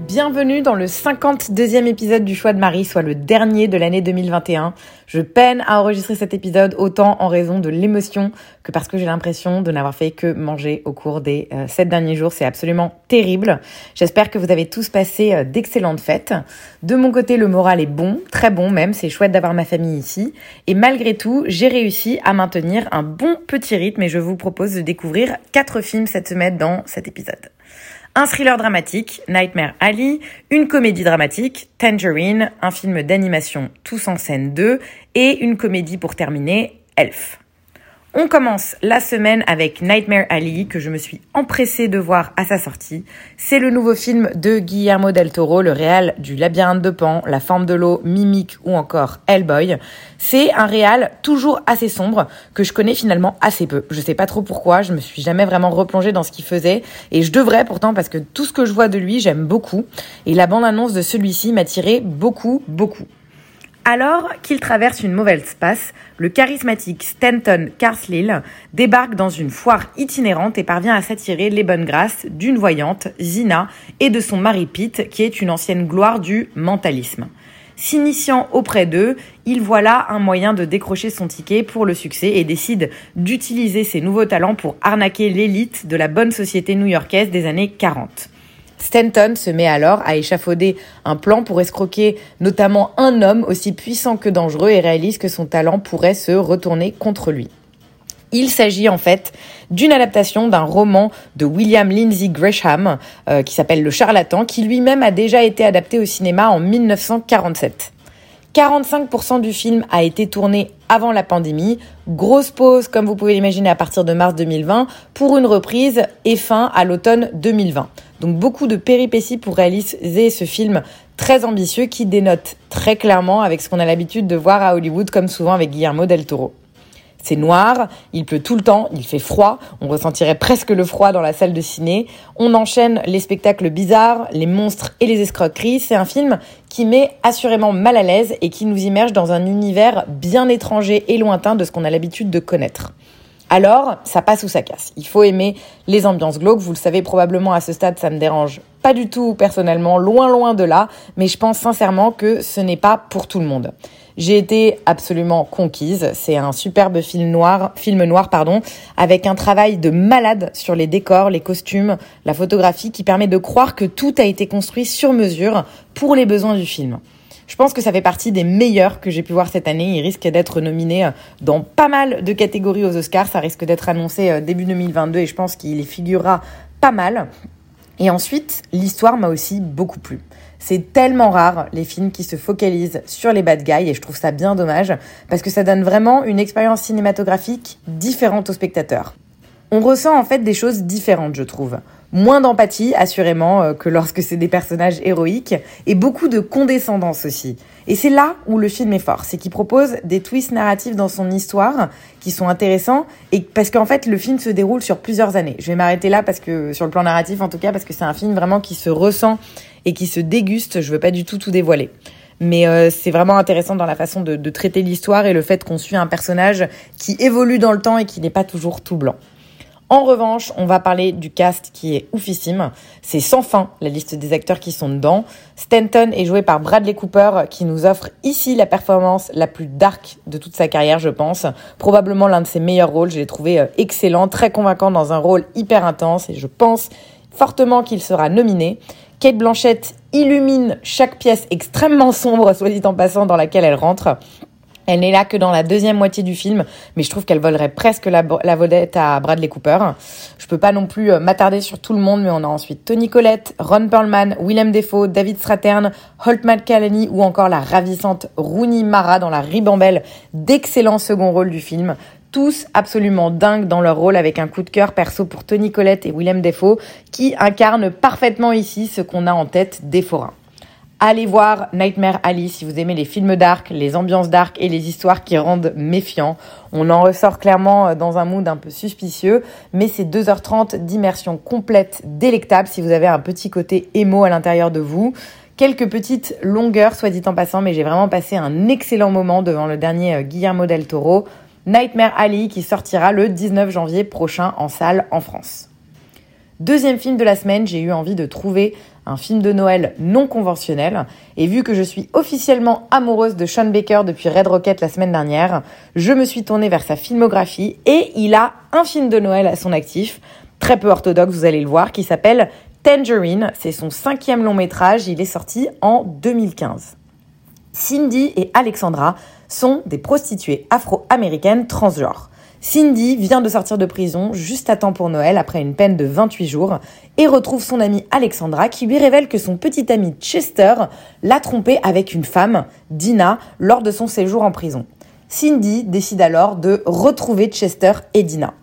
Bienvenue dans le 52e épisode du Choix de Marie, soit le dernier de l'année 2021. Je peine à enregistrer cet épisode autant en raison de l'émotion que parce que j'ai l'impression de n'avoir fait que manger au cours des euh, sept derniers jours. C'est absolument terrible. J'espère que vous avez tous passé euh, d'excellentes fêtes. De mon côté, le moral est bon, très bon même. C'est chouette d'avoir ma famille ici. Et malgré tout, j'ai réussi à maintenir un bon petit rythme et je vous propose de découvrir quatre films cette semaine dans cet épisode un thriller dramatique, Nightmare Alley, une comédie dramatique, Tangerine, un film d'animation Tous en scène 2 et une comédie pour terminer, Elf. On commence la semaine avec Nightmare Alley que je me suis empressée de voir à sa sortie. C'est le nouveau film de Guillermo del Toro, le réal du Labyrinthe de Pan, La forme de l'eau, Mimic ou encore Hellboy. C'est un réal toujours assez sombre que je connais finalement assez peu. Je sais pas trop pourquoi, je me suis jamais vraiment replongée dans ce qu'il faisait et je devrais pourtant parce que tout ce que je vois de lui, j'aime beaucoup et la bande-annonce de celui-ci m'a tiré beaucoup beaucoup. Alors qu'il traverse une mauvaise passe, le charismatique Stanton Carslil débarque dans une foire itinérante et parvient à s'attirer les bonnes grâces d'une voyante, Zina, et de son mari Pete, qui est une ancienne gloire du mentalisme. S'initiant auprès d'eux, il voit là un moyen de décrocher son ticket pour le succès et décide d'utiliser ses nouveaux talents pour arnaquer l'élite de la bonne société new-yorkaise des années 40. Stanton se met alors à échafauder un plan pour escroquer notamment un homme aussi puissant que dangereux et réalise que son talent pourrait se retourner contre lui. Il s'agit en fait d'une adaptation d'un roman de William Lindsay Gresham euh, qui s'appelle Le Charlatan, qui lui-même a déjà été adapté au cinéma en 1947. 45% du film a été tourné avant la pandémie. Grosse pause, comme vous pouvez l'imaginer, à partir de mars 2020 pour une reprise et fin à l'automne 2020. Donc beaucoup de péripéties pour réaliser ce film très ambitieux qui dénote très clairement avec ce qu'on a l'habitude de voir à Hollywood, comme souvent avec Guillermo del Toro. C'est noir, il pleut tout le temps, il fait froid, on ressentirait presque le froid dans la salle de ciné. On enchaîne les spectacles bizarres, les monstres et les escroqueries. C'est un film qui met assurément mal à l'aise et qui nous immerge dans un univers bien étranger et lointain de ce qu'on a l'habitude de connaître. Alors, ça passe ou ça casse. Il faut aimer les ambiances glauques. Vous le savez probablement à ce stade, ça me dérange pas du tout personnellement, loin loin de là, mais je pense sincèrement que ce n'est pas pour tout le monde. J'ai été absolument conquise. C'est un superbe film noir, film noir pardon, avec un travail de malade sur les décors, les costumes, la photographie qui permet de croire que tout a été construit sur mesure pour les besoins du film. Je pense que ça fait partie des meilleurs que j'ai pu voir cette année. Il risque d'être nominé dans pas mal de catégories aux Oscars. Ça risque d'être annoncé début 2022 et je pense qu'il y figurera pas mal. Et ensuite, l'histoire m'a aussi beaucoup plu. C'est tellement rare les films qui se focalisent sur les bad guys et je trouve ça bien dommage parce que ça donne vraiment une expérience cinématographique différente aux spectateurs. On ressent en fait des choses différentes, je trouve. Moins d'empathie, assurément, que lorsque c'est des personnages héroïques, et beaucoup de condescendance aussi. Et c'est là où le film est fort, c'est qu'il propose des twists narratifs dans son histoire qui sont intéressants, et parce qu'en fait le film se déroule sur plusieurs années. Je vais m'arrêter là parce que sur le plan narratif en tout cas, parce que c'est un film vraiment qui se ressent et qui se déguste. Je veux pas du tout tout dévoiler. Mais euh, c'est vraiment intéressant dans la façon de traiter l'histoire et le fait qu'on suit un personnage qui évolue dans le temps et qui n'est pas toujours tout blanc. En revanche, on va parler du cast qui est oufissime. C'est sans fin la liste des acteurs qui sont dedans. Stanton est joué par Bradley Cooper qui nous offre ici la performance la plus dark de toute sa carrière, je pense. Probablement l'un de ses meilleurs rôles. Je l'ai trouvé excellent, très convaincant dans un rôle hyper intense et je pense fortement qu'il sera nominé. Kate Blanchett illumine chaque pièce extrêmement sombre, soit dit en passant, dans laquelle elle rentre. Elle n'est là que dans la deuxième moitié du film, mais je trouve qu'elle volerait presque la, la vedette à Bradley Cooper. Je peux pas non plus m'attarder sur tout le monde, mais on a ensuite Tony Collette, Ron Perlman, Willem Dafoe, David Strathairn, Holt McCallany ou encore la ravissante Rooney Mara dans la ribambelle d'excellents second rôles du film tous absolument dingues dans leur rôle avec un coup de cœur perso pour Tony Collette et Willem Dafoe qui incarnent parfaitement ici ce qu'on a en tête des forains. Allez voir Nightmare Alley si vous aimez les films dark, les ambiances dark et les histoires qui rendent méfiants. On en ressort clairement euh, dans un mood un peu suspicieux, mais c'est 2h30 d'immersion complète, délectable si vous avez un petit côté émo à l'intérieur de vous. Quelques petites longueurs, soit dit en passant, mais j'ai vraiment passé un excellent moment devant le dernier euh, Guillermo del Toro, Nightmare Alley, qui sortira le 19 janvier prochain en salle en France. Deuxième film de la semaine, j'ai eu envie de trouver un film de Noël non conventionnel. Et vu que je suis officiellement amoureuse de Sean Baker depuis Red Rocket la semaine dernière, je me suis tournée vers sa filmographie et il a un film de Noël à son actif, très peu orthodoxe, vous allez le voir, qui s'appelle Tangerine. C'est son cinquième long métrage, il est sorti en 2015. Cindy et Alexandra sont des prostituées afro-américaines transgenres. Cindy vient de sortir de prison juste à temps pour Noël après une peine de 28 jours et retrouve son amie Alexandra qui lui révèle que son petit ami Chester l'a trompé avec une femme, Dina, lors de son séjour en prison. Cindy décide alors de retrouver Chester et Dina.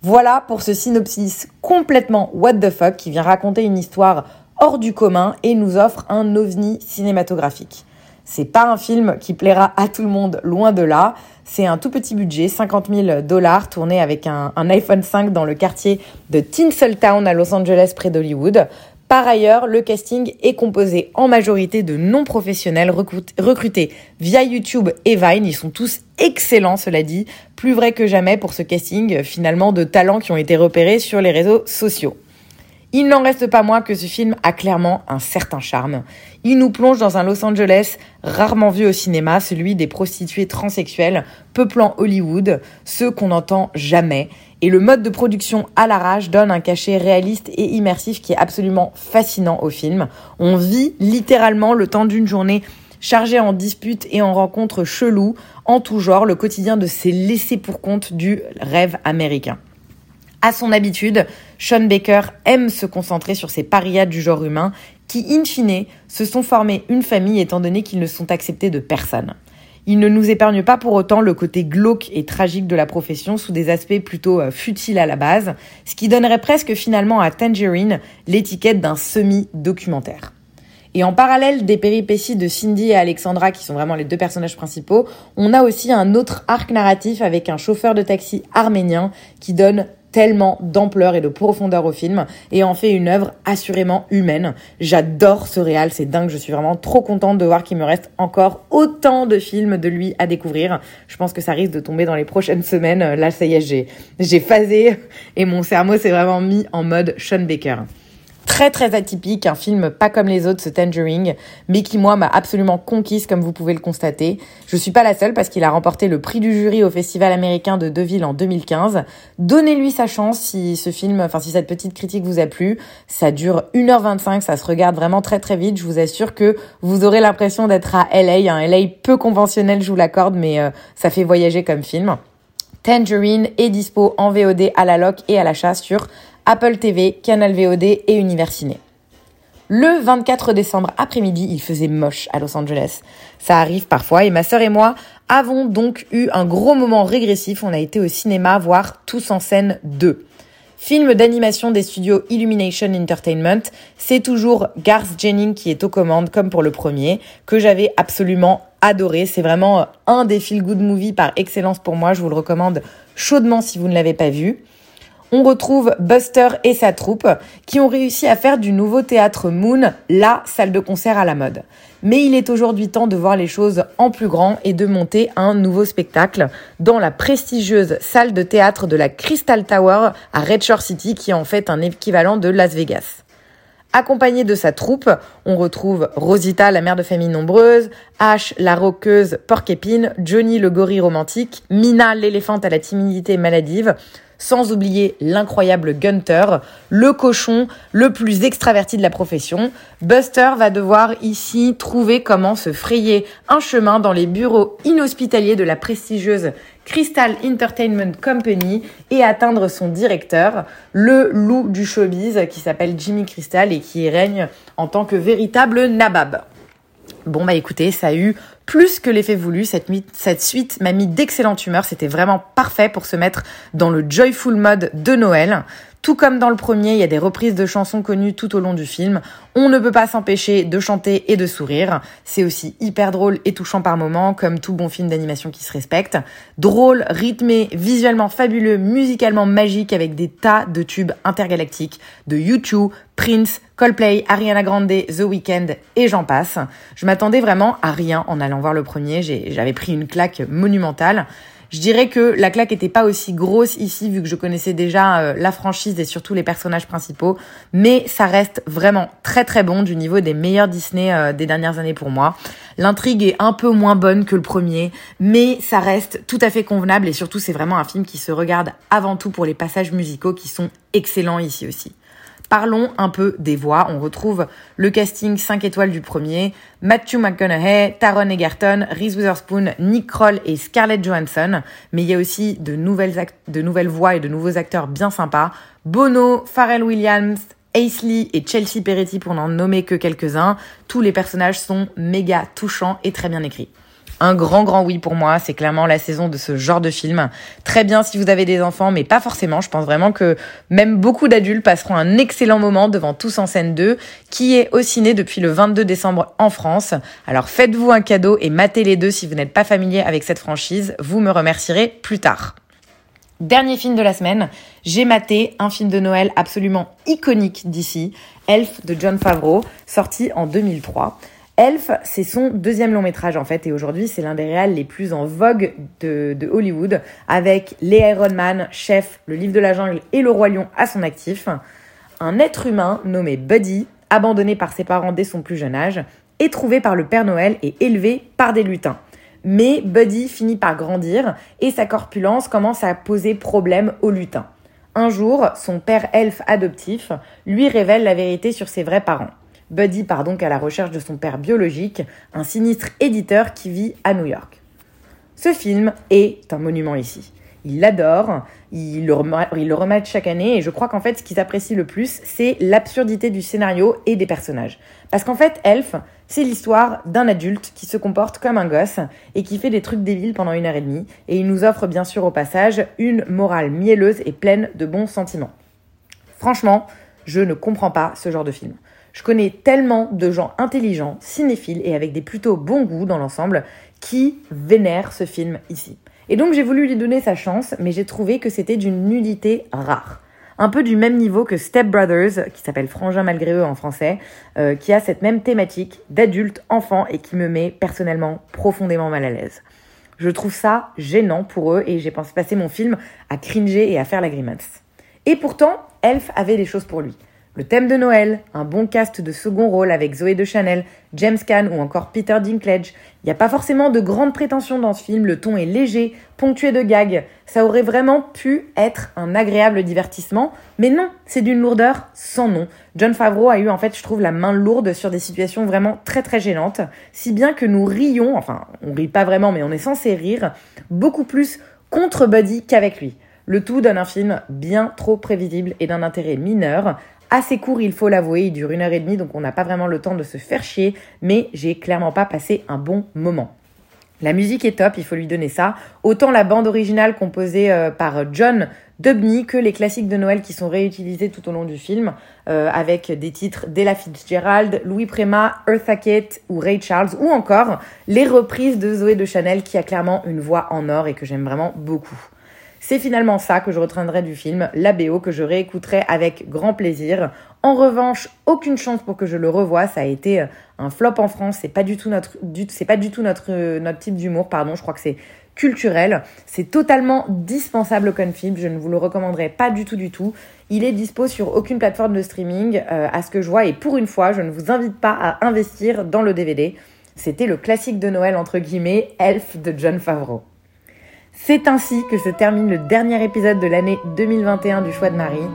Voilà pour ce synopsis complètement what the fuck qui vient raconter une histoire hors du commun et nous offre un ovni cinématographique. C'est pas un film qui plaira à tout le monde, loin de là. C'est un tout petit budget, 50 000 dollars, tourné avec un, iPhone 5 dans le quartier de Tinseltown à Los Angeles, près d'Hollywood. Par ailleurs, le casting est composé en majorité de non-professionnels recrutés via YouTube et Vine. Ils sont tous excellents, cela dit. Plus vrai que jamais pour ce casting, finalement, de talents qui ont été repérés sur les réseaux sociaux. Il n'en reste pas moins que ce film a clairement un certain charme. Il nous plonge dans un Los Angeles rarement vu au cinéma, celui des prostituées transsexuelles peuplant Hollywood, ceux qu'on n'entend jamais. Et le mode de production à l'arrache donne un cachet réaliste et immersif qui est absolument fascinant au film. On vit littéralement le temps d'une journée chargée en disputes et en rencontres cheloues, en tout genre, le quotidien de ces laissés pour compte du rêve américain. À son habitude, Sean Baker aime se concentrer sur ces parias du genre humain qui, in fine, se sont formés une famille étant donné qu'ils ne sont acceptés de personne. Il ne nous épargne pas pour autant le côté glauque et tragique de la profession sous des aspects plutôt euh, futiles à la base, ce qui donnerait presque finalement à Tangerine l'étiquette d'un semi-documentaire. Et en parallèle des péripéties de Cindy et Alexandra, qui sont vraiment les deux personnages principaux, on a aussi un autre arc narratif avec un chauffeur de taxi arménien qui donne tellement d'ampleur et de profondeur au film et en fait une œuvre assurément humaine. J'adore ce réal, c'est dingue, je suis vraiment trop contente de voir qu'il me reste encore autant de films de lui à découvrir. Je pense que ça risque de tomber dans les prochaines semaines. Là, ça y est, j'ai, phasé et mon cerveau s'est vraiment mis en mode Sean Baker très très atypique, un film pas comme les autres, ce Tangerine, mais qui moi m'a absolument conquise comme vous pouvez le constater. Je suis pas la seule parce qu'il a remporté le prix du jury au Festival américain de Deauville en 2015. Donnez-lui sa chance si ce film, enfin si cette petite critique vous a plu. Ça dure 1h25, ça se regarde vraiment très très vite. Je vous assure que vous aurez l'impression d'être à LA, un LA peu conventionnel, je vous l'accorde, mais euh, ça fait voyager comme film. Tangerine est dispo en VOD à la loc et à l'achat sur Apple TV, Canal VOD et Universiné. Le 24 décembre après-midi, il faisait moche à Los Angeles. Ça arrive parfois et ma sœur et moi avons donc eu un gros moment régressif. On a été au cinéma voir Tous en scène 2. Film d'animation des studios Illumination Entertainment, c'est toujours Garth Jennings qui est aux commandes comme pour le premier, que j'avais absolument adoré. C'est vraiment un des feel good movies par excellence pour moi. Je vous le recommande chaudement si vous ne l'avez pas vu on retrouve Buster et sa troupe qui ont réussi à faire du nouveau théâtre Moon la salle de concert à la mode. Mais il est aujourd'hui temps de voir les choses en plus grand et de monter un nouveau spectacle dans la prestigieuse salle de théâtre de la Crystal Tower à Red Shore City qui est en fait un équivalent de Las Vegas. Accompagné de sa troupe, on retrouve Rosita, la mère de famille nombreuse, Ash, la roqueuse porc-épine, Johnny, le gorille romantique, Mina, l'éléphante à la timidité maladive, sans oublier l'incroyable Gunter, le cochon le plus extraverti de la profession. Buster va devoir ici trouver comment se frayer un chemin dans les bureaux inhospitaliers de la prestigieuse Crystal Entertainment Company et atteindre son directeur, le loup du showbiz qui s'appelle Jimmy Crystal et qui règne en tant que véritable nabab. Bon bah écoutez, ça a eu plus que l'effet voulu. Cette, suite m'a mis d'excellente humeur. C'était vraiment parfait pour se mettre dans le joyful mode de Noël. Tout comme dans le premier, il y a des reprises de chansons connues tout au long du film. On ne peut pas s'empêcher de chanter et de sourire. C'est aussi hyper drôle et touchant par moments, comme tout bon film d'animation qui se respecte. Drôle, rythmé, visuellement fabuleux, musicalement magique avec des tas de tubes intergalactiques de YouTube, Prince, Coldplay, Ariana Grande, The Weeknd et j'en passe. Je m'attendais vraiment à rien en allant voir le premier. J'avais pris une claque monumentale. Je dirais que la claque était pas aussi grosse ici vu que je connaissais déjà euh, la franchise et surtout les personnages principaux, mais ça reste vraiment très très bon du niveau des meilleurs Disney euh, des dernières années pour moi. L'intrigue est un peu moins bonne que le premier, mais ça reste tout à fait convenable et surtout c'est vraiment un film qui se regarde avant tout pour les passages musicaux qui sont excellents ici aussi. Parlons un peu des voix. On retrouve le casting 5 étoiles du premier. Matthew McConaughey, Taron Egerton, Reese Witherspoon, Nick Kroll et Scarlett Johansson. Mais il y a aussi de nouvelles, voix et de nouveaux acteurs bien sympas. Bono, Pharrell Williams, Aisley et Chelsea Peretti pour n'en nommer que quelques-uns. Tous les personnages sont méga touchants et très bien écrits. Un grand, grand oui pour moi. C'est clairement la saison de ce genre de film. Très bien si vous avez des enfants, mais pas forcément. Je pense vraiment que même beaucoup d'adultes passeront un excellent moment devant Tous en scène 2, qui est au ciné depuis le 22 décembre en France. Alors faites-vous un cadeau et matez les deux si vous n'êtes pas familier avec cette franchise. Vous me remercierez plus tard. Dernier film de la semaine, j'ai maté un film de Noël absolument iconique d'ici, Elf de John Favreau, sorti en 2003. Elf, c'est son deuxième long métrage en fait, et aujourd'hui c'est l'un des réals les plus en vogue de, Hollywood, avec les Iron Man, Chef, le livre de la jungle et le roi lion à son actif. Un être humain nommé Buddy, abandonné par ses parents dès son plus jeune âge, est trouvé par le Père Noël et élevé par des lutins. Mais Buddy finit par grandir et sa corpulence commence à poser problème aux lutins. Un jour, son père elfe adoptif lui révèle la vérité sur ses vrais parents. Buddy part donc à la recherche de son père biologique, un sinistre éditeur qui vit à New York. Ce film est un monument ici. Il l'adore, il le, il le remet chaque année et je crois qu'en fait ce qu'ils apprécient le plus, c'est l'absurdité du scénario et des personnages. Parce qu'en fait, Elf, c'est l'histoire d'un adulte qui se comporte comme un gosse et qui fait des trucs débiles pendant une heure et demie et il nous offre bien sûr au passage une morale mielleuse et pleine de bons sentiments. Franchement, je ne comprends pas ce genre de film. Je connais tellement de gens intelligents, cinéphiles et avec des plutôt bons goûts dans l'ensemble qui vénèrent ce film ici. Et donc j'ai voulu lui donner sa chance, mais j'ai trouvé que c'était d'une nudité rare. Un peu du même niveau que Step Brothers, qui s'appelle Frangin malgré eux en français, euh, qui a cette même thématique d'adulte, enfant et qui me met personnellement profondément mal à l'aise. Je trouve ça gênant pour eux et j'ai pensé passer mon film à cringer et à faire la grimace. Et pourtant, Elf avait des choses pour lui. Le thème de Noël, un bon cast de second rôle avec Zoé de Chanel, James Caan ou encore Peter Dinklage. Il n'y a pas forcément de grandes prétentions dans ce film, le ton est léger, ponctué de gags. Ça aurait vraiment pu être un agréable divertissement, mais non, c'est d'une lourdeur sans nom. John Favreau a eu en fait, je trouve, la main lourde sur des situations vraiment très très gênantes, si bien que nous rions, enfin, on rit pas vraiment, mais on est censé rire, beaucoup plus contre Buddy qu'avec lui. Le tout donne un film bien trop prévisible et d'un intérêt mineur, assez court, il faut l'avouer. Il dure une heure et demie, donc on n'a pas vraiment le temps de se faire chier, mais j'ai clairement pas passé un bon moment. La musique est top, il faut lui donner ça. Autant la bande originale composée euh, par John Dubney que les classiques de Noël qui sont réutilisés tout au long du film, euh, avec des titres d'Ella Fitzgerald, Louis Prema, Eartha Kitt ou Ray Charles, ou encore les reprises de Zoé de Chanel qui a clairement une voix en or et que j'aime vraiment beaucoup. C'est finalement ça que je retiendrai du film, la BO que je réécouterai avec grand plaisir. En revanche, aucune chance pour que je le revoie, ça a été euh, un flop en France, c'est pas du tout notre c'est pas du tout notre euh, notre type d'humour, pardon, je crois que c'est culturel. C'est totalement dispensable comme film, je ne vous le recommanderais pas du tout du tout. Il est dispo sur aucune plateforme de streaming euh, à ce que je vois et pour une fois, je ne vous invite pas à investir dans le DVD. C'était le classique de Noël entre guillemets, Elf de John Favreau. C'est ainsi que se termine le dernier épisode de l'année 2021 du choix de Marie.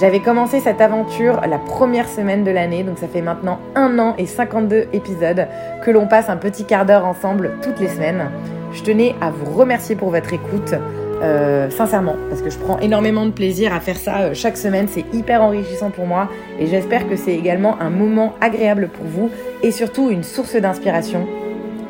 J'avais commencé cette aventure la première semaine de l'année, donc ça fait maintenant un an et 52 épisodes que l'on passe un petit quart d'heure ensemble toutes les semaines. Je tenais à vous remercier pour votre écoute, euh, sincèrement, parce que je prends énormément de plaisir à faire ça euh, chaque semaine, c'est hyper enrichissant pour moi et j'espère que c'est également un moment agréable pour vous et surtout une source d'inspiration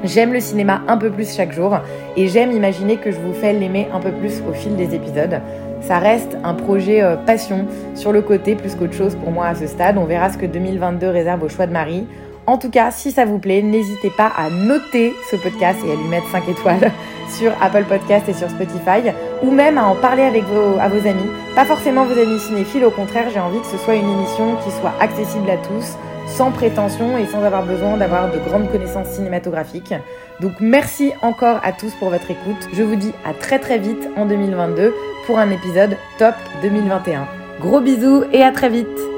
J'aime le cinéma un peu plus chaque jour et j'aime imaginer que je vous fais l'aimer un peu plus au fil des épisodes. ça reste un projet euh, passion sur le côté plus qu'autre chose pour moi à ce stade. On verra ce que 2022 réserve au choix de Marie. En tout cas, si ça vous plaît, n'hésitez pas à noter ce podcast et à lui mettre 5 étoiles sur Apple Podcast et sur Spotify, ou même à en parler avec vos, vos amis. Pas forcément vos amis cinéphiles, au contraire, j'ai envie que ce soit une émission qui soit accessible à tous, sans prétention et sans avoir besoin d'avoir de grandes connaissances cinématographiques. Donc merci encore à tous pour votre écoute. Je vous dis à très très vite en 2022 pour un épisode top 2021. Gros bisous et à très vite